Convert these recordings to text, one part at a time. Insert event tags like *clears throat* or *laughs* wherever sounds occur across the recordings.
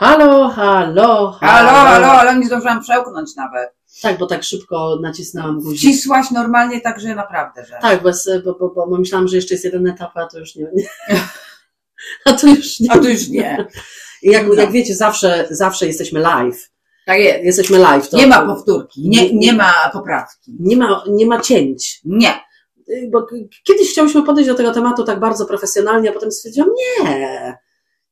Halo, halo, Halo, halo, ale nie zdążyłam przełknąć nawet. Tak, bo tak szybko nacisnęłam guzik. Wcisłaś normalnie tak, że naprawdę, że. Tak, bez, bo, bo, bo myślałam, że jeszcze jest jeden etap, a to już nie. nie. *laughs* A to już nie. A to już nie. Jak, No. jak wiecie, zawsze, zawsze jesteśmy live. Tak jest. Jesteśmy live. To, Nie ma powtórki, nie, nie ma poprawki. nie ma, nie ma cięć. Nie. Bo kiedyś chciałyśmy podejść do tego tematu tak bardzo profesjonalnie, a potem stwierdziłam, nie.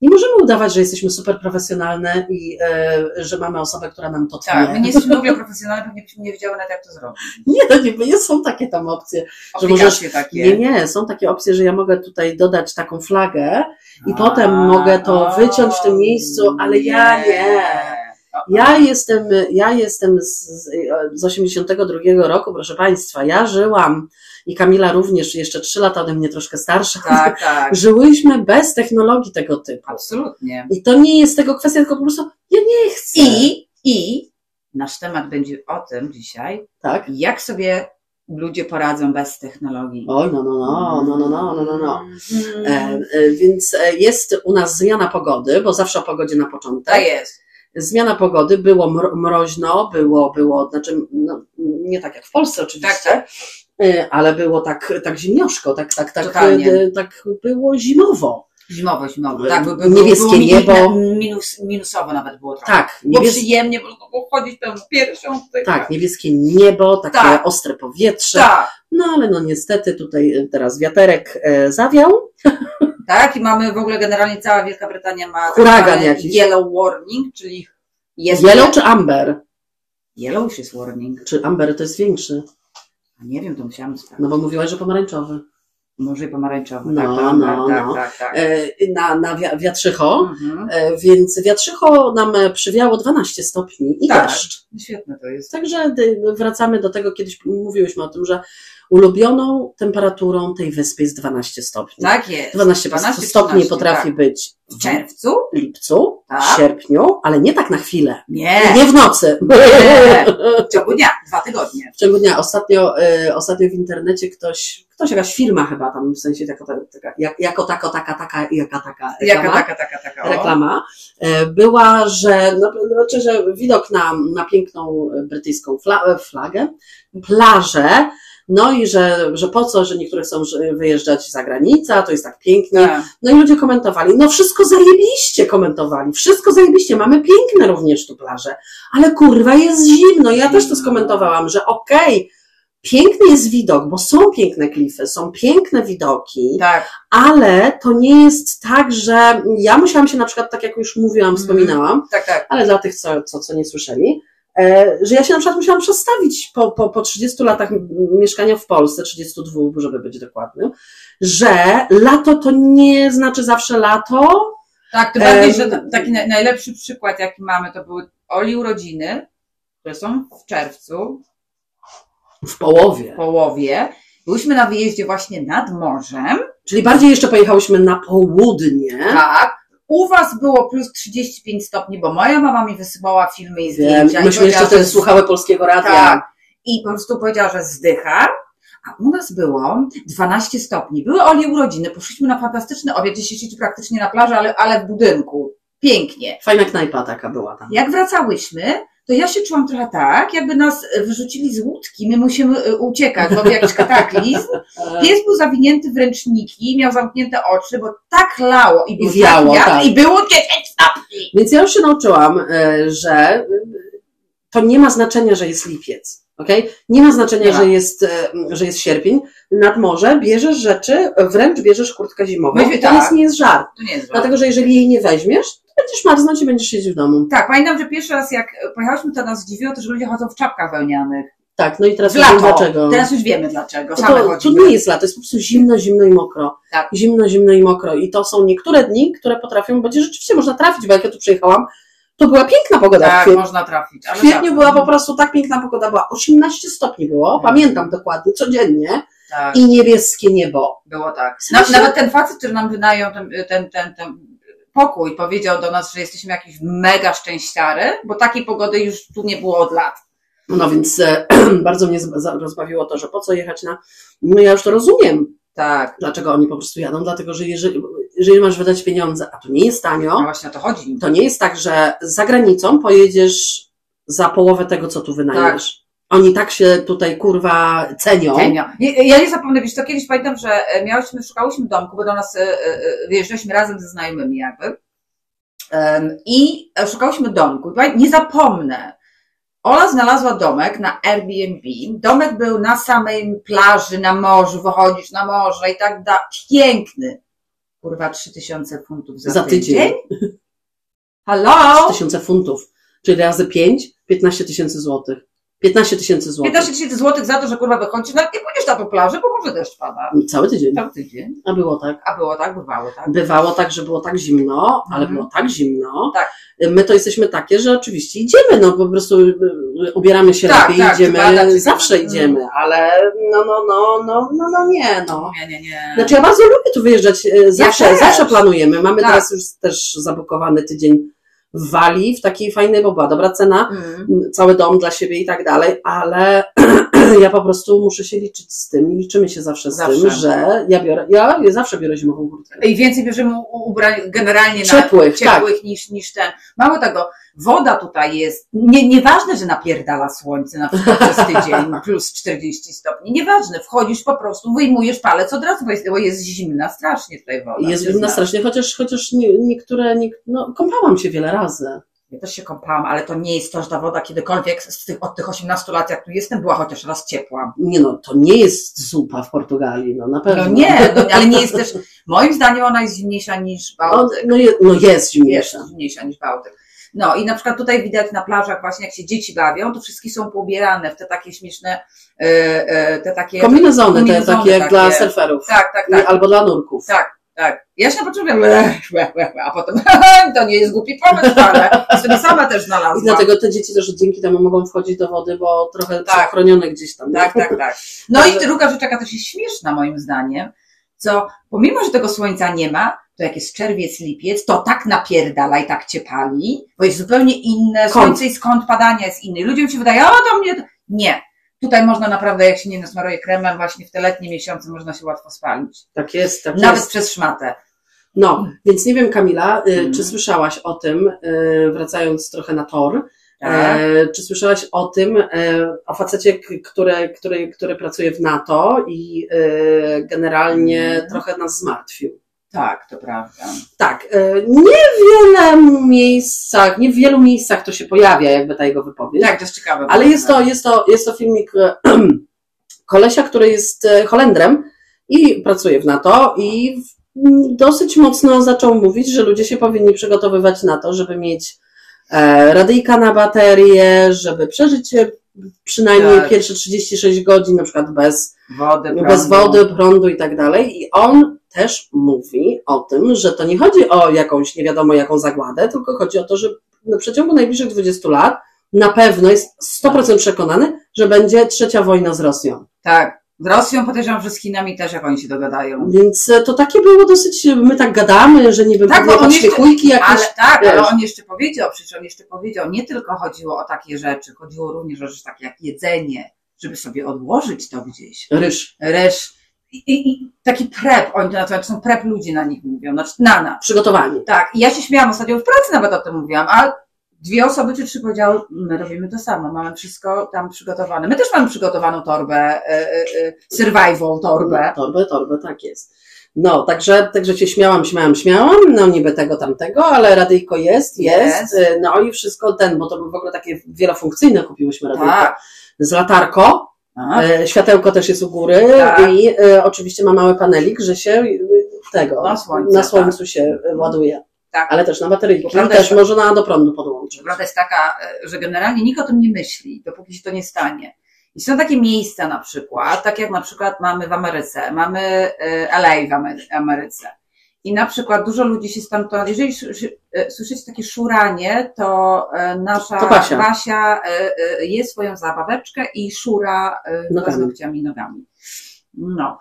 Nie możemy udawać, że jesteśmy super profesjonalne i e, że mamy osobę, która nam to tnie. Tak, my nie jesteśmy w ogóle profesjonalni, pewnie byśmy nie wiedziały nawet jak to zrobić. *laughs* Nie, no nie, nie są takie tam opcje. Że Aplikacje takie. Nie, nie, są takie opcje, że ja mogę tutaj dodać taką flagę i A, potem mogę to o, wyciąć w tym miejscu, ale ja nie. Ja jestem, ja jestem z, z, z 82 roku, proszę Państwa. Ja żyłam i Kamila również, jeszcze trzy lata ode mnie troszkę starsza. Tak, *laughs* tak. Żyłyśmy bez technologii tego typu. Absolutnie. I to nie jest tego kwestia, tylko po prostu ja nie chcę. I, i nasz temat będzie o tym dzisiaj, Tak? jak sobie ludzie poradzą bez technologii. Oj, no, no, no, no, no, no, no, no, no. E, Mhm. e, więc e, jest u nas zmiana pogody, bo zawsze o pogodzie na początek. Tak jest. Zmiana pogody, było mro, mroźno, było, było, znaczy, no, nie tak jak w Polsce oczywiście, Tak, e, ale było tak, tak zimnioszko, tak, tak, tak, e, tak było zimowo. Zimowo, zimowo. Tak, by, by, Niebieskie było niebo. Minus, minusowo nawet było trochę. Tak, Było niebies- przyjemnie, bo było chodzić pełną piersią. Tutaj, tak, niebieskie niebo, takie Tak. ostre powietrze. tak. No ale no niestety tutaj e, teraz wiaterek e, zawiał. *laughs* Tak, i mamy w ogóle generalnie cała Wielka Brytania ma Huragan tak zwany jakiś. Yellow warning, czyli jest. Yellow czy amber? Yellow już jest warning. Czy amber to jest większy? A nie wiem, to musiałam sprawdzić. No bo mówiłaś, że pomarańczowy. Może i pomarańczowy. No, tak, tak, no, tak, no. tak, tak. E, Na, na wia- wiatrzycho. Mhm. E, Więc wiatrzycho nam e, przywiało 12 stopni i Tak. deszcz. Świetne to jest. Także y, wracamy do tego, kiedyś mówiłyśmy o tym, że ulubioną temperaturą tej wyspy jest 12 stopni. Tak jest. 12, 12, stopni 13, potrafi tak. być W czerwcu? lipcu, Tak. sierpniu, ale nie tak na chwilę. Nie. Nie w nocy. Nie. W ciągu dnia, dwa tygodnie. W ciągu dnia. Ostatnio, y, ostatnio w internecie ktoś, ktoś, jakaś firma chyba tam, w sensie jako, taka, jak, jako tako, taka, taka, jaka taka Jaka reklama, taka, taka, taka. o. reklama, e, była, że, no, znaczy, że widok na, na piękną brytyjską fla, flagę, plażę, no i że, że po co, że niektóre chcą wyjeżdżać za granicę, to jest tak pięknie. Tak. No i ludzie komentowali, no wszystko zajebiście komentowali, wszystko zajebiście, mamy piękne również tu plaże, ale kurwa jest zimno. Ja też to skomentowałam, że okej, piękny jest widok, bo są piękne klify, są piękne widoki, Tak. ale to nie jest tak, że ja musiałam się na przykład, tak jak już mówiłam, Mhm. wspominałam, Tak, tak. ale dla tych, co, co, co nie słyszeli, że ja się na przykład musiałam przestawić po, po, po 30 latach mieszkania w Polsce, 32, żeby być dokładnym, że lato to nie znaczy zawsze lato. Tak, tym bardziej, że ta- taki na- najlepszy przykład, jaki mamy, to były Oli urodziny, które są w czerwcu, W połowie. w połowie. Byliśmy na wyjeździe właśnie nad morzem. Czyli bardziej jeszcze pojechałyśmy na południe. Tak. U was było plus 35 stopni, bo moja mama mi wysyłała filmy i zdjęcia. myśmy jeszcze wtedy że- słuchały polskiego radia. Tak. I po prostu powiedziała, że zdycha. A u nas było 12 stopni. Były Oli urodziny, poszliśmy na fantastyczny obiad, gdzie siedzieć praktycznie na plaży, ale, ale w budynku. Pięknie. Fajna knajpa taka była tam. Jak wracałyśmy, to ja się czułam trochę tak, jakby nas e, wyrzucili z łódki, my musimy e, uciekać, bo jakiś kataklizm. *laughs* Pies był zawinięty w ręczniki, miał zamknięte oczy, bo tak lało i, był I wiało, tak, tak. i było 10 stopni. Więc ja już się nauczyłam, e, że to nie ma znaczenia, że jest lipiec. Okay? Nie ma znaczenia, Nie ma. że jest, że jest sierpień. Nad morze bierzesz rzeczy, wręcz bierzesz kurtkę zimową. Myśmy I to tak. jest, nie jest żart. To nie jest złe. Dlatego, że jeżeli jej nie weźmiesz, będziesz marznąć i będziesz siedzieć w domu. Tak, pamiętam, że pierwszy raz jak pojechałyśmy, to nas zdziwiło to, że ludzie chodzą w czapkach wełnianych. Tak, no i teraz lato. dlaczego. Teraz już wiemy dlaczego. No to, to nie jest lato, to jest po prostu zimno, zimno i mokro. Tak. Zimno, zimno i mokro. I to są niektóre dni, które potrafią, będzie rzeczywiście można trafić, bo jak ja tu przyjechałam, to była piękna pogoda Tak, można trafić. W kwietniu tak. była po prostu tak piękna pogoda, była 18 stopni było, Mhm. pamiętam dokładnie, codziennie Tak, i niebieskie niebo. było tak. W Na, sensie- nawet ten facet, który nam wynajął ten, ten, ten, ten pokój, powiedział do nas, że jesteśmy jakieś mega szczęściary, bo takiej pogody już tu nie było od lat. No więc e, *clears throat* bardzo mnie rozbawiło to, że po co jechać na... No ja już to rozumiem, Tak. dlaczego oni po prostu jadą, dlatego że jeżeli... jeżeli masz wydać pieniądze, a to nie jest No tanio, właśnie o to chodzi. to nie jest tak, że za granicą pojedziesz za połowę tego, co tu wynajmiesz. Oni tak się tutaj kurwa cenią. Nie, Ja nie zapomnę, wiesz, to kiedyś pamiętam, że e, miałyśmy, szukałyśmy domku, bo do nas e, e, wyjeżdżaliśmy razem ze znajomymi jakby. I szukałyśmy domku. Nie zapomnę. Ola znalazła domek na Airbnb. Domek był na samej plaży, na morzu, wychodzisz na morze i tak dalej. Piękny. Kurwa, 3000 funtów za, Za tydzień. Halo? tysiące funtów. Czyli razy 5, 15 tysięcy złotych. 15 tysięcy złotych. 15 tysięcy złotych za to, że kurwa wychodzisz, nawet nie pójdziesz na tą plażę, bo może deszcz pada. Cały tydzień. Cały tydzień. A było tak. A było tak, bywało tak. Bywało tak, że było tak zimno, ale Mhm. było tak zimno. Tak. My to jesteśmy takie, że oczywiście idziemy, no po prostu y, ubieramy się Tak, lepiej, tak, idziemy, trzeba dać- zawsze Mhm. idziemy, ale no, no, no, no, no, no nie, no. Nie, nie, nie. Znaczy ja bardzo lubię tu wyjeżdżać, y, zawsze, też. zawsze planujemy. Mamy Tak. teraz już też zabukowany tydzień w Walii, w takiej fajnej, bo była dobra cena, Mm. cały dom dla siebie i tak dalej, ale *clears throat* *clears throat* ja po prostu muszę się liczyć z tym i liczymy się zawsze z Zawsze. tym, że ja biorę, ja zawsze biorę zimową kurtkę. I więcej bierzemy ubrań generalnie Ciepłych, na ciepłych niż, niż ten. Mało tego, woda tutaj jest, nie, nieważne, że napierdala słońce na przykład przez tydzień, *laughs* plus 40 stopni, nieważne, wchodzisz po prostu, wyjmujesz palec od razu, bo jest, bo jest zimna strasznie tutaj woda. Jest zimna strasznie, chociaż, chociaż nie, niektóre, nie, no kąpałam się wiele razy. Ja też się kąpałam, ale to nie jest to, że ta woda kiedykolwiek z tych, od tych 18 lat, jak tu jestem, była chociaż raz ciepła. Nie no, to nie jest zupa w Portugalii, no na pewno. No nie, no, ale nie jest też, moim zdaniem ona jest zimniejsza niż No, Bałtyk. no, je, no jest Jest zimniejsza. zimniejsza niż Bałtyk. No i na przykład tutaj widać na plażach właśnie jak się dzieci bawią, to wszystkie są poubierane w te takie śmieszne, e, e, te takie... Kombinezony, te kombinezony takie jak dla takie. surferów. Tak, tak, tak. Albo dla nurków. Tak, tak. Ja się na początku a potem *laughs* to nie jest głupi pomysł, ale *laughs* sobie sama też I znalazłam. dlatego te dzieci też dzięki temu mogą wchodzić do wody, bo trochę Tak. chronione gdzieś tam. Tak, nie? tak, tak. No i druga rzecz, jaka też jest śmieszna moim zdaniem, co pomimo, że tego słońca nie ma, to jak jest czerwiec, lipiec, to tak napierdala i tak cię pali, bo jest zupełnie inne, Kąt. słońce i skąd padania jest inny. Ludziom się wydaje, o to mnie... Nie. Tutaj można naprawdę, jak się nie nasmaruje kremem, właśnie w te letnie miesiące można się łatwo spalić. Tak jest, tak Nawet jest. przez szmatę. No, więc nie wiem Kamila, y, Mm. czy słyszałaś o tym, y, wracając trochę na tor, Tak? E, czy słyszałaś o tym, e, o facecie, który, który, który pracuje w NATO i e, generalnie Mm. trochę nas zmartwił? Tak, to prawda. Tak, e, nie w wiele miejscach, nie w wielu miejscach to się pojawia, jakby ta jego wypowiedź. Tak, to jest ciekawe. Ale jest to, jest to, jest to filmik e, *clears throat* kolesia, który jest e, Holendrem i pracuje w NATO i dosyć mocno zaczął mówić, że ludzie się powinni przygotowywać na to, żeby mieć radyjka na baterię, żeby przeżyć przynajmniej Tak. pierwsze 36 godzin, na przykład bez, Wody, bez prądu. wody, prądu i tak dalej. I on też mówi o tym, że to nie chodzi o jakąś nie wiadomo jaką zagładę, tylko chodzi o to, że na przeciągu najbliższych 20 lat na pewno jest 100% przekonany, że będzie trzecia wojna z Rosją. Tak. Z Rosją podejrzewam, że z Chinami też, jak oni się dogadają. Więc e, to takie było dosyć, my tak gadamy, że niby Tak, bo on jeszcze- jakieś. Ale tak, ale wiesz. on jeszcze powiedział, przecież on jeszcze powiedział, nie tylko chodziło o takie rzeczy, chodziło również o rzeczy takie jak jedzenie, żeby sobie odłożyć to gdzieś. Ryż. Ryż. I, i, taki prep, oni to nazywają, to są prep ludzie na nich mówią, znaczy na nas. Przygotowani. Tak, i ja się śmiałam ostatnio w pracy nawet o tym mówiłam, a dwie osoby czy trzy powiedziały, my robimy to samo, mamy wszystko tam przygotowane. My też mamy przygotowaną torbę, e, e, survival torbę. Torbę, torbę, tak jest. No, także, także się śmiałam, śmiałam, śmiałam, no niby tego, tamtego, ale radyjko jest, jest, Jest. no i wszystko ten, bo to był w ogóle takie wielofunkcyjne kupiłyśmy radyjko. Tak. Z latarko, E, światełko też jest u góry Tak. i e, oczywiście ma mały panelik, że się e, tego, Na słońcu, na słońcu się e, ładuje. Tak. Ale też na bateryjki, Prawda, też że- można do prądu podłączyć. Prawda jest taka, że generalnie nikt o tym nie myśli, dopóki się to nie stanie. I są takie miejsca na przykład, tak jak na przykład mamy w Ameryce, mamy LA w Amery- Ameryce. I na przykład dużo ludzi się stamtąd, jeżeli e, słyszycie takie szuranie, to e, nasza To Basia. Basia e, je swoją zabaweczkę i szura paznokciami nogami. No.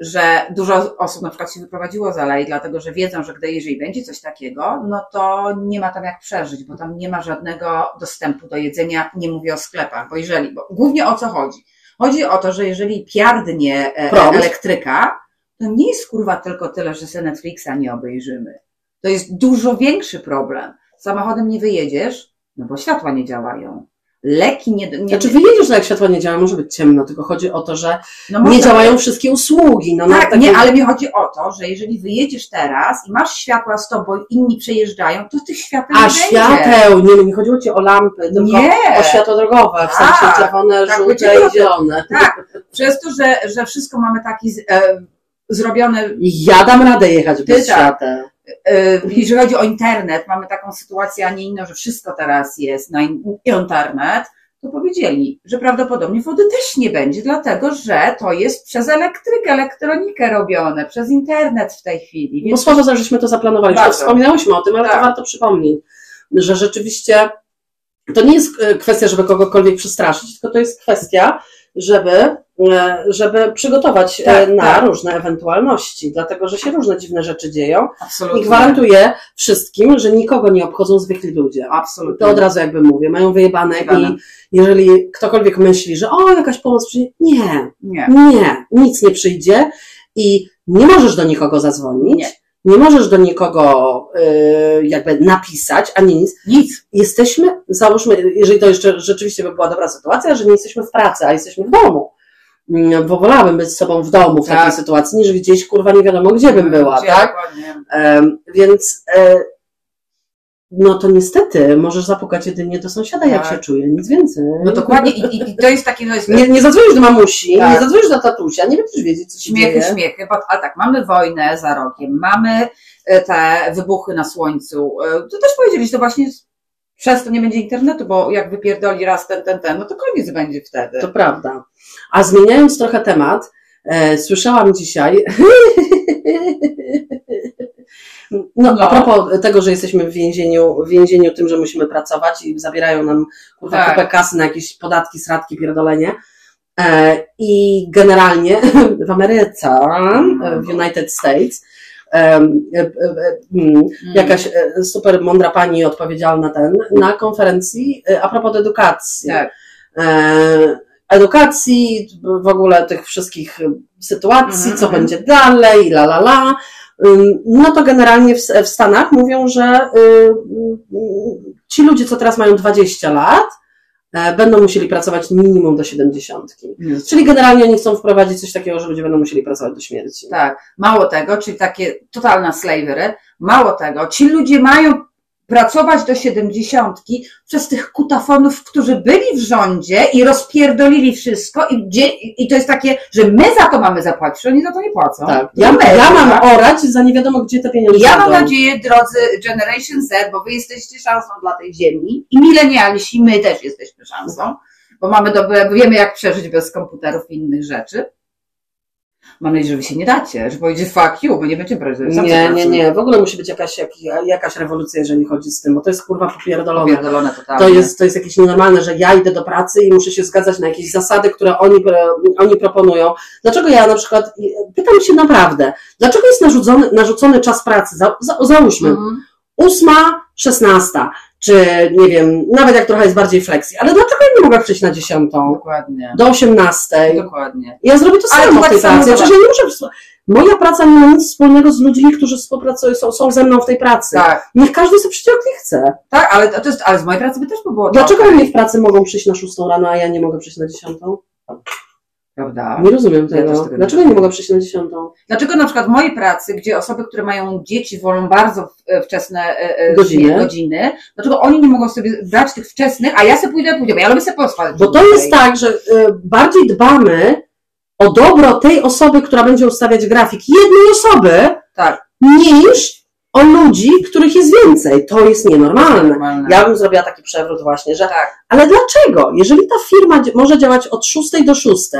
Że dużo osób na przykład się wyprowadziło z LA, dlatego że wiedzą, że gdy jeżeli będzie coś takiego, no to nie ma tam jak przeżyć, bo tam nie ma żadnego dostępu do jedzenia, nie mówię o sklepach, bo jeżeli, bo głównie o co chodzi? Chodzi o to, że jeżeli piardnie Prąd. elektryka, to nie jest kurwa tylko tyle, że sobie Netflixa nie obejrzymy. To jest dużo większy problem. Samochodem nie wyjedziesz, no bo światła nie działają. Leki nie... nie Znaczy wyjedziesz, że jak światło nie działa, może być ciemno, tylko chodzi o to, że no nie działają wszystkie usługi. No, na Tak, nie, ale mi chodzi o to, że jeżeli wyjedziesz teraz i masz światła z tobą i inni przejeżdżają, to tych świateł A nie będzie. świateł, nie, nie chodziło ci o lampy, tylko Nie. o światło drogowe, w sensie Tak, czerwone, tak, żółte i zielone. Tak, przez to, że, że wszystko mamy taki z, e, zrobione Ja dam radę jechać bez Ty tak. świateł. E, Jeżeli chodzi o internet, mamy taką sytuację, a nie inną, że wszystko teraz jest na in- internet, to powiedzieli, że prawdopodobnie wody też nie będzie, dlatego że to jest przez elektrykę, elektronikę robione, przez internet w tej chwili. Bo Więc słowo, żeśmy to zaplanowali, Bardzo. wspominałyśmy o tym, ale to Tak. warto przypomnieć, że rzeczywiście to nie jest e, kwestia, żeby kogokolwiek przestraszyć, tylko to jest kwestia, żeby, e, żeby przygotować e, Tak, na tak. różne ewentualności, dlatego że się różne dziwne rzeczy dzieją absolutnie. i gwarantuję wszystkim, że nikogo nie obchodzą zwykli ludzie. Absolutnie. To od razu jakby mówię, mają wyjebane Wyjebane. i jeżeli ktokolwiek myśli, że o, jakaś pomoc przyjdzie, nie, Nie. nie, nic nie przyjdzie i nie możesz do nikogo zadzwonić, Nie. Nie, możesz do nikogo y, jakby napisać, ani nic. Nic. Jesteśmy, załóżmy, jeżeli to jeszcze rzeczywiście by była dobra sytuacja, że nie jesteśmy w pracy, a jesteśmy w domu. Mm, Bo wolałabym być z sobą w domu w takiej Tak. sytuacji, niż gdzieś kurwa nie wiadomo gdzie bym była, Gdzie tak? dokładnie. Em, więc e, no to niestety możesz zapukać jedynie do sąsiada, jak Tak. się czuje, nic więcej. No dokładnie i, i, to jest takie, no jest Nie, nie zadzwonisz do mamusi, Tak. nie zadzwonisz do tatusia, nie będziesz wiedzieć, co się śmiechy, dzieje. śmiechy, bo, ale tak, mamy wojnę za rogiem, mamy e, te wybuchy na słońcu, E, to też powiedzieli, że to właśnie przez to nie będzie internetu, bo jak wypierdoli raz ten, ten, ten, no to koniec będzie wtedy. To prawda. A zmieniając trochę temat, e, słyszałam dzisiaj. *laughs* No, No. a propos tego, że jesteśmy w więzieniu, w więzieniu tym, że musimy pracować i zabierają nam kurwa Tak. kupę kasy na jakieś podatki, sradki, pierdolenie. E, I generalnie *laughs* w Ameryce, e, w United States, e, e, mm, Mm. jakaś super mądra pani odpowiedzialna ten, na konferencji a propos edukacji. Tak. Edukacji, w ogóle tych wszystkich sytuacji, Mhm, co mhm. będzie dalej, la la la. No to generalnie w, w Stanach mówią, że y, ci ludzie, co teraz mają 20 lat, e, będą musieli pracować minimum do 70. Mm. Czyli generalnie oni chcą wprowadzić coś takiego, że ludzie będą musieli pracować do śmierci. Tak, mało tego, czyli takie totalna slavery, mało tego, ci ludzie mają pracować do siedemdziesiątki przez tych kutafonów, którzy byli w rządzie i rozpierdolili wszystko i, gdzie, i to jest takie, że my za to mamy zapłacić, że oni za to nie płacą. Tak. No Ja, my, ja mam tak? orać za nie wiadomo gdzie te pieniądze Ja mam nadzieję, drodzy Generation Z, bo wy jesteście szansą dla tej ziemi i milenialiści, my też jesteśmy szansą, bo mamy dobre, wiemy jak przeżyć bez komputerów i innych rzeczy. Mam nadzieję, że wy się nie dacie, że powiecie fuck you, my nie będziemy pracować. sam Nie, nie, pracujemy. nie. W ogóle musi być jakaś, jak, jakaś rewolucja, jeżeli chodzi z tym, bo to jest kurwa popierdolone. Popierdolone totalnie. To jest, to jest jakieś nienormalne, że ja idę do pracy i muszę się zgadzać na jakieś zasady, które oni, e, oni proponują. Dlaczego ja na przykład, pytam się naprawdę, dlaczego jest narzucony, narzucony czas pracy? Za, za, załóżmy, Mhm. ósma, szesnasta, czy nie wiem, nawet jak trochę jest bardziej flexi, ale dlaczego ja nie mogę przyjść na dziesiątą, Dokładnie. do osiemnastej? Dokładnie. Ja zrobię to samo w tak tej pracy. Przecież ja nie muszę. Moja praca nie ma nic wspólnego z ludźmi, którzy współpracują, są, są ze mną w tej pracy. Tak, Niech każdy sobie przyjdzie, jak chce. tak, ale to jest, ale z mojej pracy by też by było Dlaczego oni w pracy mogą przyjść na szóstą rano, a ja nie mogę przyjść na dziesiątą? Prawda? Nie rozumiem Ja tego. tego nie Dlaczego nie rozumiem. mogę przyjść na dziesiątą? Dlaczego na przykład w mojej pracy, gdzie osoby, które mają dzieci, wolą bardzo e, wczesne e, e, Godziny. godziny, dlaczego oni nie mogą sobie brać tych wczesnych, a ja sobie pójdę, pójdę, bo ja lubię sobie pospać. Bo to jest tak, że bardziej dbamy o dobro tej osoby, która będzie ustawiać grafik, jednej osoby, Tak. niż o ludzi, których jest więcej. To jest nienormalne. Normalne. Ja bym zrobiła taki przewrót właśnie, że Tak, ale dlaczego? Jeżeli ta firma może działać od 6 do 6,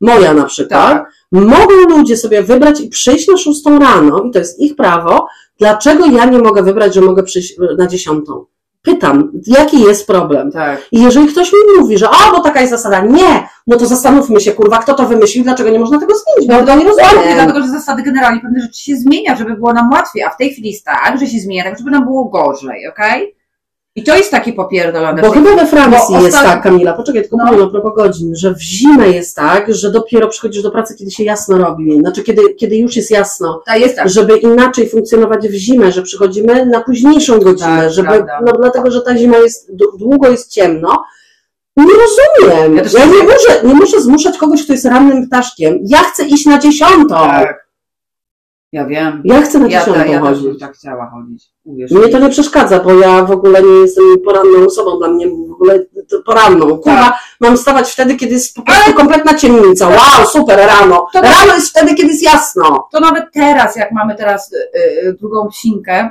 moja na przykład, tak. mogą ludzie sobie wybrać i przyjść na 6 rano i to jest ich prawo, dlaczego ja nie mogę wybrać, że mogę przyjść na 10? Pytam, jaki jest problem? tak. I jeżeli ktoś mi mówi, że a, bo taka jest zasada, nie, no to zastanówmy się, kurwa, kto to wymyślił, dlaczego nie można tego zmienić, bo ja to nie rozumiem. dlatego, że zasady generalnie pewne rzeczy się zmienia, żeby było nam łatwiej, a w tej chwili jest tak, że się zmienia, tak żeby nam było gorzej, okej? I to jest takie popierdolone. Bo chyba we Francji jest ostat- tak, Kamila, poczekaj, tylko No. powiem a propos godzin, że w zimę jest tak, że dopiero przychodzisz do pracy, kiedy się jasno robi. Znaczy, kiedy, kiedy już jest jasno. Ta jest tak. Żeby inaczej funkcjonować w zimę, że przychodzimy na późniejszą godzinę, Tak, żeby, prawda. no dlatego, że ta zima jest, długo jest ciemno. Nie rozumiem. Ja Ja, nie- muszę, nie muszę zmuszać kogoś, kto jest rannym ptaszkiem. Ja chcę iść na dziesiątą. Tak. Ja wiem. Ja chcę na Ja, dziesiątą ja też bym chodzić. tak chciała chodzić. Uwierz Mnie to nie przeszkadza, bo ja w ogóle nie jestem poranną osobą, dla mnie w ogóle poranną. Kurwa, Tak. mam wstawać wtedy, kiedy jest po prostu kompletna ciemnica. Wow, super, rano. To- Rano jest wtedy, kiedy jest jasno. To nawet teraz, jak mamy teraz y, y, drugą psinkę,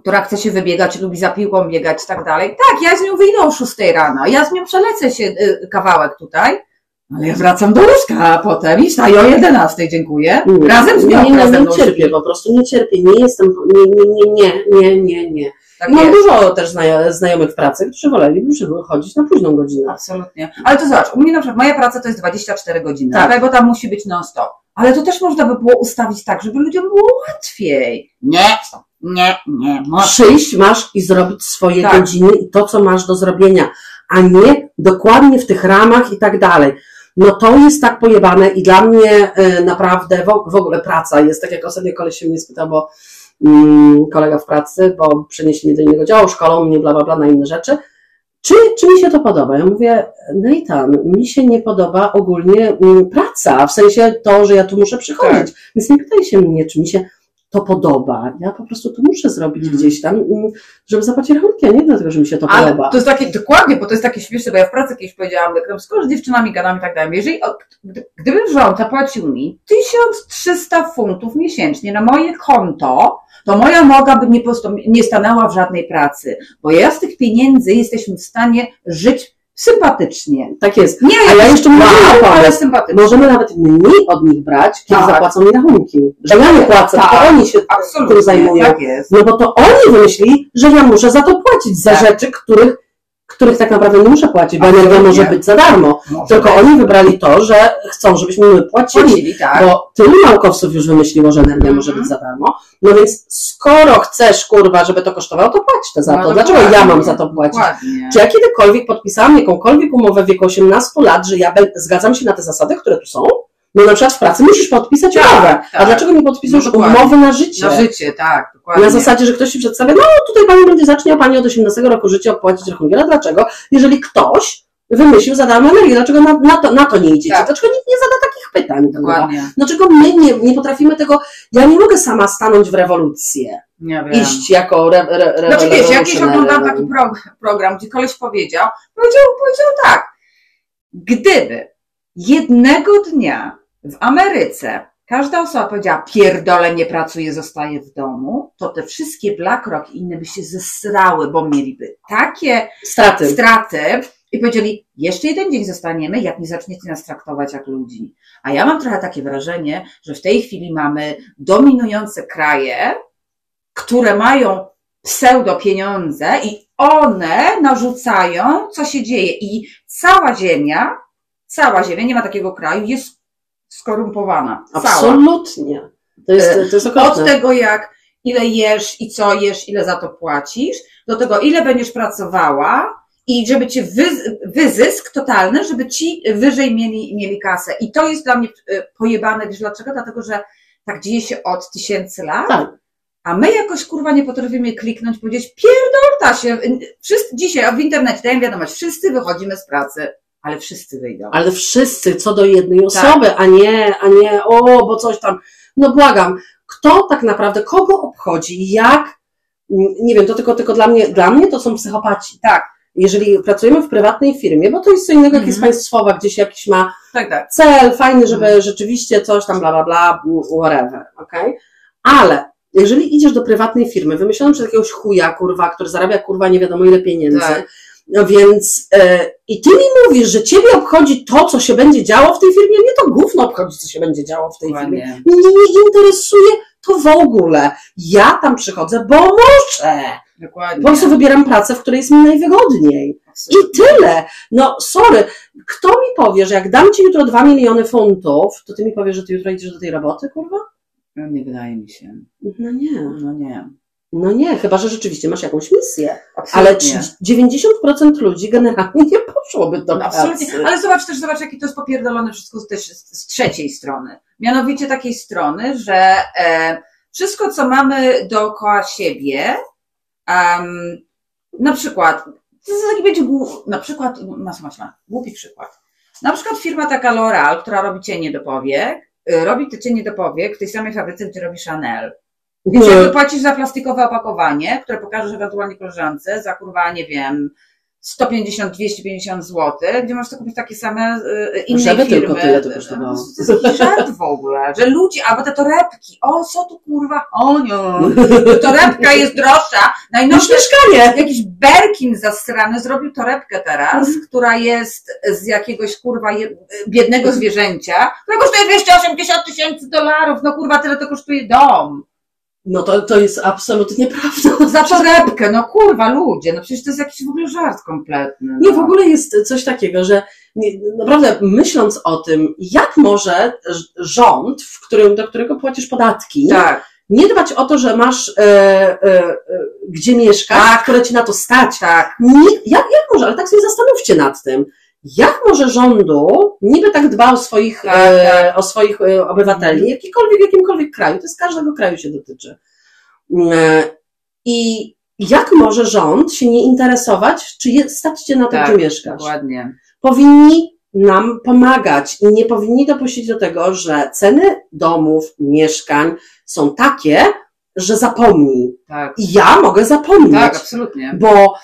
która chce się wybiegać, lubi za piłką biegać i tak dalej. Tak, ja z nią wyjdę o 6 rano, ja z nią przelecę się y, kawałek tutaj, ale ja wracam do łóżka potem i wstaję o 11, dziękuję. Razem z nią, Nie, nie, razem nie, nie cierpię, po prostu nie cierpię. Nie jestem, nie, nie, nie, nie, nie, nie, nie. Tak mam dużo też znajo- znajomych w pracy, którzy woleliby żeby chodzić na późną godzinę. Absolutnie. Ale to zobacz, u mnie na przykład moja praca to jest 24 godziny, Tak. tak. bo tam musi być non-stop. Ale to też można by było ustawić tak, żeby ludziom było łatwiej. Nie, nie, nie. Może. Przyjść masz i zrobić swoje Tak. godziny i to, co masz do zrobienia, a nie dokładnie w tych ramach i tak dalej. No to jest tak pojebane i dla mnie e, naprawdę w, w ogóle praca jest, tak jak ostatnio koleś się mnie spytał, bo mm, kolega w pracy, bo przenieśli mnie do innego działu, szkolą mnie, bla, bla, bla, na inne rzeczy. Czy, czy mi się to podoba? Ja mówię, Nathan, mi się nie podoba ogólnie mm, praca, w sensie to, że ja tu muszę przychodzić. Więc nie pytaj się mnie, czy mi się to podoba. Ja po prostu to muszę zrobić Mhm. gdzieś tam, mm, żeby zapłacić rachunki, a nie dlatego, że mi się to Ale podoba. to jest takie, dokładnie, bo to jest takie śmieszne, bo ja w pracy kiedyś powiedziałam, skoro z dziewczynami gadam i tak dalej, jeżeli, gdyby rząd zapłacił mi 1300 funtów miesięcznie na moje konto, to moja noga by nie, nie stanęła w żadnej pracy, bo ja z tych pieniędzy jesteśmy w stanie żyć sympatycznie. Tak jest. Nie, A ja jeszcze wow, mówię, ale sympatycznie. Możemy nawet mniej od nich brać, kiedy Tak. zapłacą mi rachunki. Że ja nie płacę, Tak. to oni się Absolutnie, tym zajmują. tak jest. No bo to oni wymyślili, że ja muszę za to płacić, za Tak. rzeczy, których, których tak naprawdę nie muszę płacić, bo energia może być za darmo. Może Tylko być. oni wybrali to, że chcą, żebyśmy my płacili. Płacili, tak. Bo tylu naukowców już wymyśliło, że energia Mhm. może być za darmo. No więc skoro chcesz, kurwa, żeby to kosztowało, to płać te za No to. Dlaczego dokładnie, ja mam za to płacić? Dokładnie. Czy ja kiedykolwiek podpisałam jakąkolwiek umowę w wieku 18 lat, że ja zgadzam się na te zasady, które tu są? No na przykład w pracy musisz podpisać Tak, umowę. tak. A dlaczego nie podpisujesz No umowy na życie? Na życie, tak, dokładnie. Na zasadzie, że ktoś ci przedstawia, no tutaj pani będzie zacznie, pani od 18 roku życia opłacić rachunki. Ale dlaczego? Jeżeli ktoś wymyślił za darmo energię, dlaczego na, na, to, na to nie idziecie? Tak. Dlaczego nikt nie zada takich pytań? Dokładnie. Dlaczego my nie, nie potrafimy tego, ja nie mogę sama stanąć w rewolucję, Nie wiem. iść jako re, re, re, Znaczy wiesz, jakiś revolutionary. oglądam taki pro, program, gdzie koleś powiedział, powiedział, powiedział tak, gdyby jednego dnia w Ameryce każda osoba powiedziała, pierdolę, nie pracuję, zostaję w domu, to te wszystkie BlackRock i inne by się zesrały, bo mieliby takie Straty. straty i powiedzieli, jeszcze jeden dzień zostaniemy, jak nie zaczniecie nas traktować jak ludzi. A ja mam trochę takie wrażenie, że w tej chwili mamy dominujące kraje, które mają pseudo pieniądze i one narzucają, co się dzieje. I cała ziemia, cała ziemia, nie ma takiego kraju, jest skorumpowana. Absolutnie. To jest, to jest Od okropne. tego, jak ile jesz i co jesz, ile za to płacisz, do tego, ile będziesz pracowała i żeby ci wy, wyzysk totalny, żeby ci wyżej mieli, mieli kasę. I to jest dla mnie e, pojebane. Wiesz dlaczego? Dlatego, że tak dzieje się od tysięcy lat. Tak. A my jakoś kurwa nie potrafimy kliknąć, powiedzieć, pierdolta się. Wszyscy, dzisiaj w internecie daję wiadomość, wszyscy wychodzimy z pracy, ale wszyscy wyjdą. Ale wszyscy co do jednej Tak. osoby, a nie, a nie, o, bo coś tam. No błagam, kto tak naprawdę, kogo obchodzi, jak, mm, nie wiem, to tylko, tylko dla mnie, dla mnie to są psychopaci. Tak. Jeżeli pracujemy w prywatnej firmie, bo to jest co innego, jak jest Mhm. państwowa, gdzieś jakiś ma Tak, tak. cel, fajny, żeby Mhm. rzeczywiście coś tam, bla, bla, bla, whatever, okej? Ale jeżeli idziesz do prywatnej firmy, wymyśloną przez jakiegoś chuja, kurwa, który zarabia, kurwa, nie wiadomo ile pieniędzy, Tak. No więc e, i ty mi mówisz, że ciebie obchodzi to, co się będzie działo w tej firmie, mnie to gówno obchodzi, co się będzie działo w tej firmie. Mnie nie interesuje to w ogóle. Ja tam przychodzę, bo muszę. Dokładnie. Po prostu wybieram pracę, w której jest mi najwygodniej. I tyle. No, sorry. Kto mi powie, że jak dam ci jutro 2 miliony funtów, to ty mi powiesz, że ty jutro idziesz do tej roboty, kurwa? No, nie wydaje mi się. No nie. No nie. No nie, chyba że rzeczywiście masz jakąś misję. Ale Absolutnie. 90% ludzi generalnie nie poszłoby do pracy. absolutnie. Ale zobacz też, zobacz, jakie to jest popierdolone wszystko też z, z trzeciej strony. Mianowicie takiej strony, że e, wszystko, co mamy dookoła siebie, em, na przykład, to jest taki będzie głu- na przykład, masz, masz, masz, głupi przykład. Na przykład firma taka L'Oreal, która robi cienie do powiek, y, robi te cienie do powiek w tej samej fabryce, gdzie robi Chanel. Więc jakby płacisz za plastikowe opakowanie, które pokażesz ewentualnie koleżance za kurwa, nie wiem, 150-250 zł, gdzie możesz to kupić takie same y, innej Żeby firmy. tylko tyle to kosztowało. To jest żart w ogóle, że ludzie, albo te torebki, o co tu kurwa, o nie, torebka jest droższa, Już najnowszy mieszkanie! Jakiś Berkin zasrany zrobił torebkę teraz, która jest z jakiegoś kurwa biednego zwierzęcia, która kosztuje 280 tysięcy dolarów. No kurwa, tyle to kosztuje dom. No to, to jest absolutnie prawda. Za torebkę, no kurwa ludzie, no przecież to jest jakiś w ogóle żart kompletny. Nie, no. w ogóle jest coś takiego, że nie, naprawdę myśląc o tym, jak może rząd, w którym, do którego płacisz podatki, Tak, nie dbać o to, że masz e, e, e, gdzie mieszkać, Tak. które ci na to stać. tak. Nie, jak, jak może, ale tak sobie zastanówcie nad tym. Jak może rządu niby tak dba o swoich, Tak, e, o swoich e, obywateli, jakikolwiek, jakimkolwiek kraju, to z każdego kraju się dotyczy. E, I jak może rząd się nie interesować, czy je, stać cię na to, Tak, gdzie mieszkasz? Dokładnie. powinni nam pomagać i nie powinni dopuścić do tego, że ceny domów, mieszkań są takie, że zapomnij. Tak, I ja mogę zapomnieć, tak, absolutnie. bo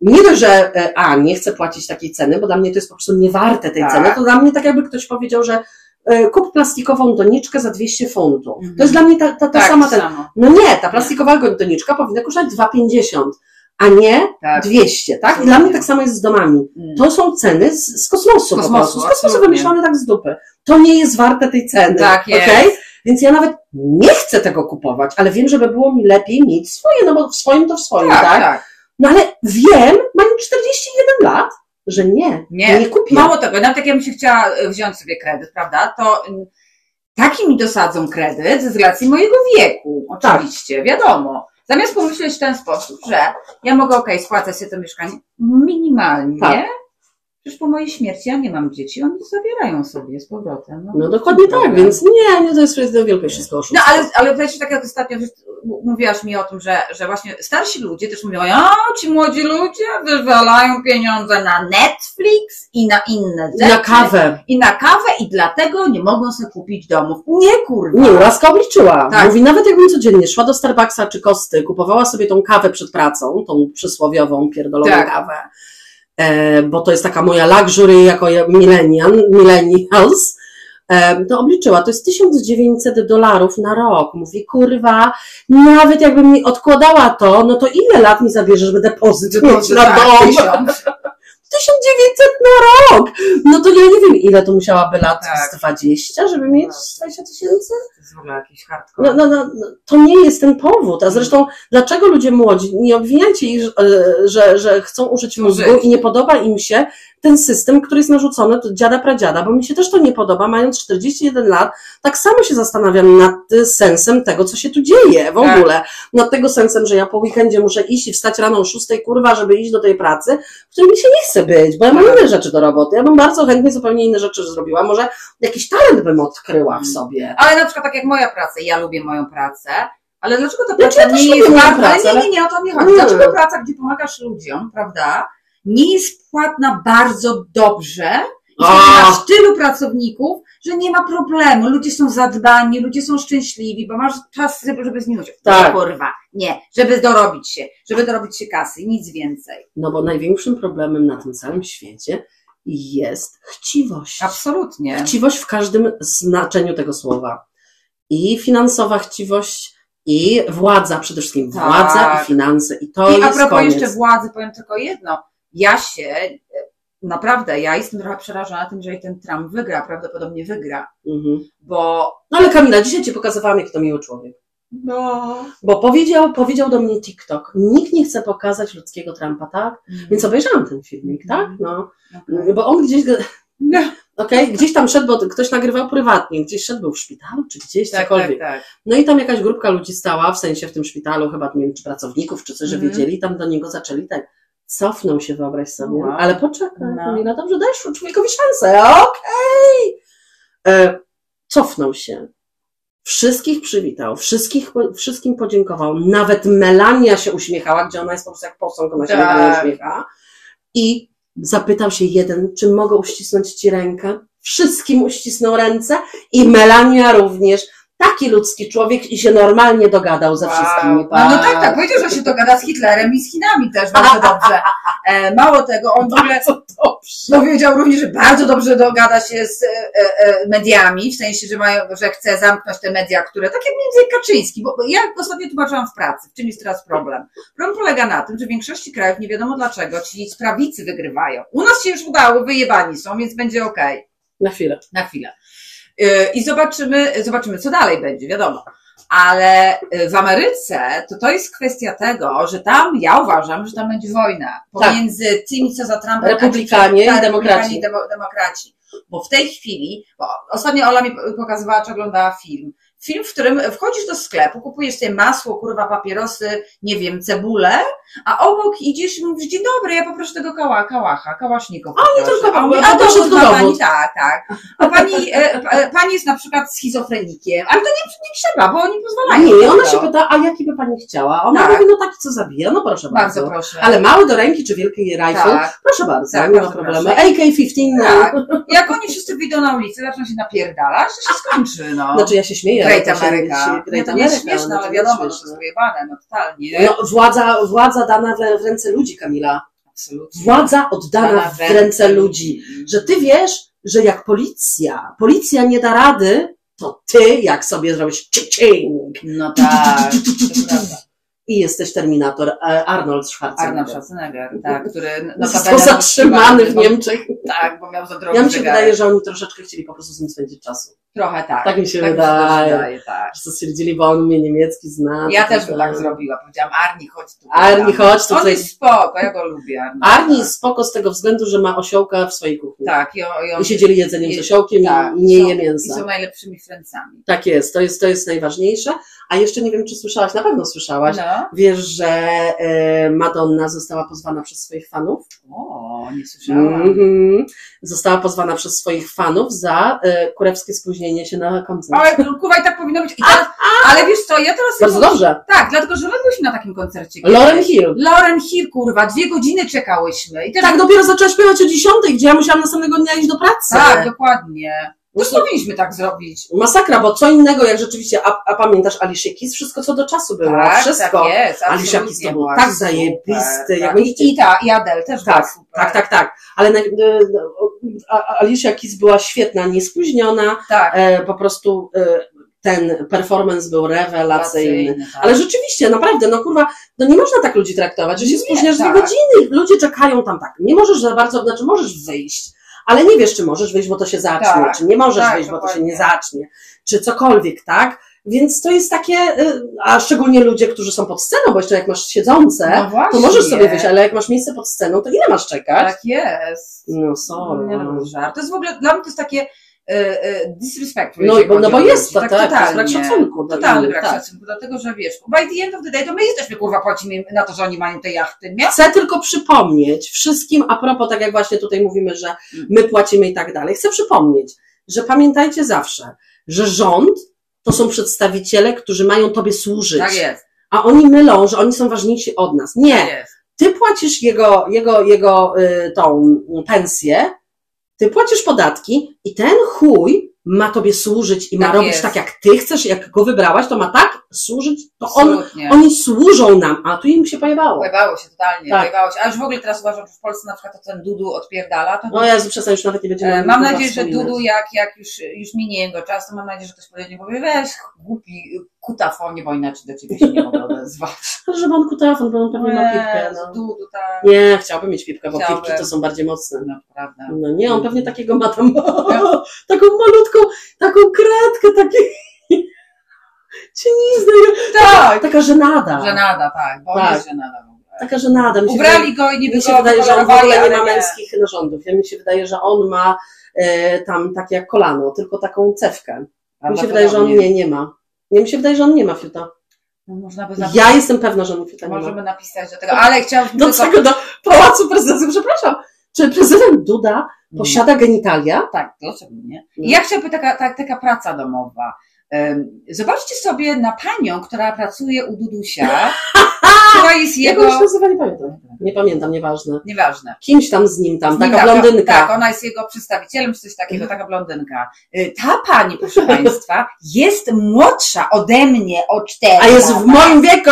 nie dość, że e, a, nie chcę płacić takiej ceny, bo dla mnie to jest po prostu niewarte tej Tak. ceny, to dla mnie tak jakby ktoś powiedział, że e, kup plastikową doniczkę za 200 funtów. Mhm. To jest dla mnie ta, ta, ta tak, sama ten. samo. No nie, ta plastikowa doniczka powinna kosztować 2,50, a nie Tak. 200, tak? I dla mnie tak samo jest z domami. Mm. To są ceny z, z kosmosu, kosmosu, po prostu. Z kosmosu wymyślone tak z dupy. To nie jest warte tej ceny. Tak jest. okej? Więc ja nawet nie chcę tego kupować, ale wiem, żeby było mi lepiej mieć swoje, no bo w swoim to w swoim, tak? Tak, tak. No ale wiem, mając 41 lat, że nie, Nie. nie kupię. Mało tego, nawet jak ja bym się chciała e, wziąć sobie kredyt, prawda, to mm, taki mi dosadzą kredyt z racji mojego wieku, oczywiście, wiadomo. Zamiast pomyśleć w ten sposób, że ja mogę, okej, spłacać sobie to mieszkanie minimalnie, Tak. Przecież po mojej śmierci ja nie mam dzieci, oni zabierają sobie z powrotem. No dokładnie tak, Problem. więc nie, nie, to jest, jest wielkie wszystko No oszustwo. ale, ale wiecie, tak jak ostatnio mówiłaś mi o tym, że, że właśnie starsi ludzie też mówią, a ci młodzi ludzie wywalają pieniądze na Netflix i na inne I na kawę. i na kawę i dlatego nie mogą sobie kupić domów. Nie kurwa. Nie, Łaska obliczyła. Tak. Mówi, nawet jakbym codziennie szła do Starbucksa czy Kosty, kupowała sobie tą kawę przed pracą, tą przysłowiową, pierdoloną Tak. kawę, bo to jest taka moja luxury jako ja- millennial, millennials, e, to obliczyła, to jest 1900 dolarów na rok. Mówi, kurwa, nawet jakbym mi odkładała to, no to ile lat mi zabierze, żeby depozyt mieć na tak, dom? *laughs* tysiąc. 1900 na rok! No to ja nie wiem, ile to musiałaby lat, Tak. z 20, żeby mieć Tak. 20 tysięcy? To jest w ogóle jakiś hardcore. No, no, no, no, to nie jest ten powód. A zresztą, dlaczego ludzie młodzi, nie obwiniajcie ich, że, że, że chcą użyć mózgu i nie podoba im się ten system, który jest narzucony od dziada pradziada, bo mi się też to nie podoba, mając 41 lat, tak samo się zastanawiam nad y, sensem tego, co się tu dzieje w Tak. ogóle. Nad tego sensem, że ja po weekendzie muszę iść i wstać rano o 6, kurwa, żeby iść do tej pracy, w której mi się nie chce być, bo ja mam Tak. inne rzeczy do roboty. Ja bym bardzo chętnie zupełnie inne rzeczy zrobiła. Może jakiś talent bym odkryła w sobie. Ale na przykład tak jak moja praca, ja lubię moją pracę, ale dlaczego ta Znaczy, praca ja nie jest moją bardzo, pracę, ale nie, nie, nie, o to mi chodzi. Nie. Dlaczego praca, gdzie pomagasz ludziom, prawda, nie jest płatna bardzo dobrze A. masz tylu pracowników, że nie ma problemu. Ludzie są zadbani, ludzie są szczęśliwi, bo masz czas, żeby, żeby z nimi usiąść. Tak. Nie, kurwa, nie, żeby dorobić się, żeby dorobić się kasy, nic więcej. No bo największym problemem na tym całym świecie jest chciwość. Absolutnie. Chciwość w każdym znaczeniu tego słowa. I finansowa chciwość, i władza, przede wszystkim Tak. władza i finanse. I to I a jest propos koniec. jeszcze władzy, powiem tylko jedno. Ja się, e, naprawdę, ja jestem trochę przerażona tym, że ten Trump wygra, prawdopodobnie wygra, Mhm. bo No ale Kamila, dzisiaj Ci pokazywałam, jaki to miły człowiek. no, Bo powiedział, powiedział do mnie TikTok, nikt nie chce pokazać ludzkiego Trumpa, tak? Więc obejrzałam ten filmik, tak? No, Okej. bo on gdzieś, No. Okej, gdzieś tam szedł, bo ktoś nagrywał prywatnie, gdzieś szedł, był w szpitalu, czy gdzieś, Tak, cokolwiek. tak, tak. No i tam jakaś grupka ludzi stała, w sensie w tym szpitalu, chyba nie wiem, czy pracowników, czy coś, że Mhm. wiedzieli, tam do niego zaczęli tak. Cofnął się, wyobraź sobie. Wow. Ale poczekaj, No. Kamila, dobrze, dajesz człowiekowi szansę, okej. E, Cofnął się. Wszystkich przywitał, wszystkich, wszystkim podziękował. Nawet Melania się uśmiechała, gdzie ona jest po prostu jak posąg, ona się tak. uśmiecha. I zapytał się jeden, czy mogę uścisnąć ci rękę. Wszystkim uścisnął ręce i Melania również. Taki ludzki człowiek i się normalnie dogadał ze Wow. wszystkimi. No, no tak, tak, powiedział, że się dogada z Hitlerem i z Chinami też bardzo *laughs* dobrze. E, mało tego, on w ogóle powiedział również, że bardzo dobrze dogada się z e, e, mediami, w sensie, że mają, że chce zamknąć te media, które, tak jak między Kaczyński, bo ja ostatnio tłumaczyłam w pracy, w czym jest teraz problem. Problem polega na tym, że w większości krajów nie wiadomo dlaczego ci z prawicy wygrywają. U nas się już udało, wyjebani są, więc będzie okej. Na chwilę. na chwilę. Yy, I zobaczymy, zobaczymy, co dalej będzie, wiadomo. Ale yy, w Ameryce to to jest kwestia tego, że tam, ja uważam, że tam będzie wojna pomiędzy tymi, co za Trumpa, Tak. Republikanie i demokraci. i demo, demokraci. Bo w tej chwili, bo ostatnio Ola mi pokazywała, czy oglądała film. Film, w którym wchodzisz do sklepu, kupujesz sobie masło, kurwa, papierosy, nie wiem, cebulę, a obok idziesz i mówisz, dzień dobry, ja poproszę tego kała, kałacha, kałasznikow. nie poproszę. tylko- a, mówi, a a tylko ma pani, tak, tak. A pani, e, e, pani jest na przykład schizofrenikiem, ale to nie, nie trzeba, bo oni pozwalają. Nie, ona się pyta, a jaki by pani chciała? Ona Tak. mówi, no taki co zabija, no proszę bardzo. Bardzo proszę. Ale mały do ręki czy wielki rifle? tak, Proszę bardzo, Tak, nie ma problemu. proszę. AK-15, no. tak. Jak oni wszyscy wyjdą na ulicę, zaczną się napierdalać, to się skończy, no. Znaczy ja się śmieję. Great to Great to nie jest śmieszne, no to ale wiadomo, no to jest wyjebane, no totalnie. No, władza, władza dana w, ręce ludzi, Kamila. Absolutnie. Władza oddana w ręce ludzi. Że ty wiesz, że jak policja, policja nie da rady, to ty, jak sobie zrobisz ciing No tak, to *laughs* i jesteś Terminator, e, Arnold Schwarzenegger. Arnold Schwarzenegger, tak, który *laughs* Został zatrzymany w bo- Niemczech. Tak, bo miał za drogi Ja mi się wydaje, że oni troszeczkę chcieli po prostu z nim spędzić czasu. Trochę tak. Tak mi się tak wydaje. Mi się wydaje tak. Że stwierdzili, bo on umie niemiecki, zna. Ja też tak bym dalej. tak zrobiła. Powiedziałam, Arni, chodź tu. Arni, chodź tu. On jest spoko, ja go lubię. Arni, Arni jest spoko z tego względu, że ma osiołka w swojej kuchni. Tak, i, on- i, on, I się dzieli jedzeniem z Je- osiołkiem tak, i nie są- je i mięsa. są najlepszymi friendsami. Tak jest, to jest, to jest najważniejsze. A jeszcze nie wiem, czy słyszałaś, na pewno słyszałaś. No. Wiesz, że e, Madonna została pozwana przez swoich fanów? O, nie słyszałam. Mhm. Została pozwana przez swoich fanów za e, kurewskie spóźnienie się na koncert. Ale kurwa i tak powinno być. Teraz, ale wiesz co, ja teraz... Bardzo dobrze. Tak, dlatego, że my byliśmy na takim koncercie. Lauren. Hill. Lauren Hill, kurwa, dwie godziny czekałyśmy. I też, Tak, dopiero zaczęła śpiewać o 10, gdzie ja musiałam następnego dnia iść do pracy. tak, dokładnie. Też No powinniśmy tak zrobić. Masakra, bo co innego, jak rzeczywiście, a, a pamiętasz Alicia Keys? Wszystko co do czasu było, tak, wszystko. tak jest. Alicia Keys to był była tak super, zajebisty, Tak. I, I ta, i Adele też Tak, tak, tak, tak. Ale na, e, Alicia Keys była świetna, niespóźniona, tak. e, po prostu e, ten performance był rewelacyjny. Tak. Ale rzeczywiście, naprawdę, no kurwa, no nie można tak ludzi traktować, że się Nie, spóźniasz dwie tak. godziny, ludzie czekają tam tak. Nie możesz za bardzo, znaczy możesz wyjść, ale nie wiesz, czy możesz wyjść, bo to się zacznie, Tak, czy nie możesz tak, wyjść, bo to się nie zacznie, czy cokolwiek, tak? Więc to jest takie, y, a szczególnie ludzie, którzy są pod sceną, bo jeszcze jak masz siedzące, No to możesz sobie wyjść, ale jak masz miejsce pod sceną, to ile masz czekać? Tak jest. No sorry. Nie, no, to jest żart. To jest w ogóle, dla mnie to jest takie disrespectful. No, jeżeli bo, no bo jest to, tak, jest brak szacunku. Totalny brak tak. szacunku, dlatego że wiesz, by the end of the day, to my jesteśmy kurwa płacimy im na to, że oni mają te jachty, nie? Chcę tylko przypomnieć wszystkim, a propos, tak jak właśnie tutaj mówimy, że my płacimy i tak dalej, chcę przypomnieć, że pamiętajcie zawsze, że rząd to są przedstawiciele, którzy mają tobie służyć. Tak jest. A oni mylą, że oni są ważniejsi od nas. Tak Nie. jest. Ty płacisz jego, jego, jego y, tą pensję, ty płacisz podatki i ten chuj ma tobie służyć i ma Tak robić jest. tak, jak ty chcesz, jak go wybrałaś, to ma tak służyć, to on, oni służą nam, a tu im się pojebało. Pojebało się totalnie, Tak. pojebało się. A już w ogóle teraz uważam, że w Polsce na przykład to ten Dudu odpierdala. To O Jezu, przestań, już nawet nie będziemy. E, Mam nadzieję, że. Dudu, jak, jak już, już minie jego czas, to mam nadzieję, że ktoś podejdzie i powie, weź głupi kutafonie, bo inaczej do ciebie się nie mogę odezwać. *laughs* Ale żeby on kutafon, bo on pewnie ma pipkę. No. Dudu, tak. Nie, chciałbym mieć pipkę, bo Chciałbym. pipki to są bardziej mocne. No, prawda. No nie, on pewnie takiego ma tam, *laughs* taką malutką, taką kredkę, takie cieniznę, Tak! taka żenada. Żenada, tak, bo Tak. jest żenada. Taka żenada. Mi się Ubrali go i niby mi się go wydaje, że on w ogóle nie ma męskich narządów. Ja mi się wydaje, że on ma e, tam takie jak kolano, tylko taką cewkę. A Mi się wydaje, że on nie, nie ma. Nie, mi się wydaje, że on nie ma fiuta. No, można by Ja jestem pewna, że on fiuta nie ma. Możemy napisać do tego, ale chciałabym Do tylko... czego? Do Pałacu Prezydencji, przepraszam. Czy prezydent Duda posiada genitalia? Tak, dlaczego nie? Ja chciałabym taka, ta, taka praca domowa. Zobaczcie sobie na panią, która pracuje u Dudusia, *laughs* która jest Jak jego... nazywa? Nie pamiętam. Nie pamiętam, nieważne. Nieważne. Kimś tam z nim tam, Z nim taka tak, blondynka. Tak, ona jest jego przedstawicielem, czy coś takiego, taka blondynka. Y, Ta pani, proszę *laughs* Państwa, jest młodsza ode mnie o cztery A jest w moim wieku!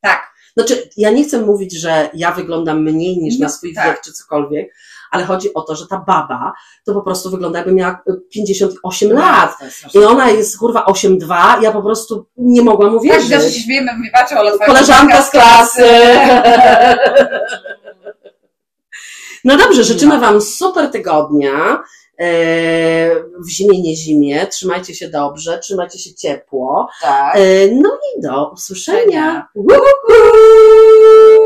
Tak, Znaczy, ja nie chcę mówić, że ja wyglądam mniej niż No, na swój tak. wiek czy cokolwiek, ale chodzi o to, że ta baba to po prostu wygląda jakby miała y, 58 lat. To jest I ona jest kurwa 8,2, ja po prostu nie mogłam Tak, wierzyć. zawsze się śmiejemy, mówię, patrzę, ale Koleżanka z klasy. *laughs* No dobrze, życzymy No. Wam super tygodnia. e, W zimie, nie zimie. Trzymajcie się dobrze, trzymajcie się ciepło. Tak. E, No i do usłyszenia. Woohoo!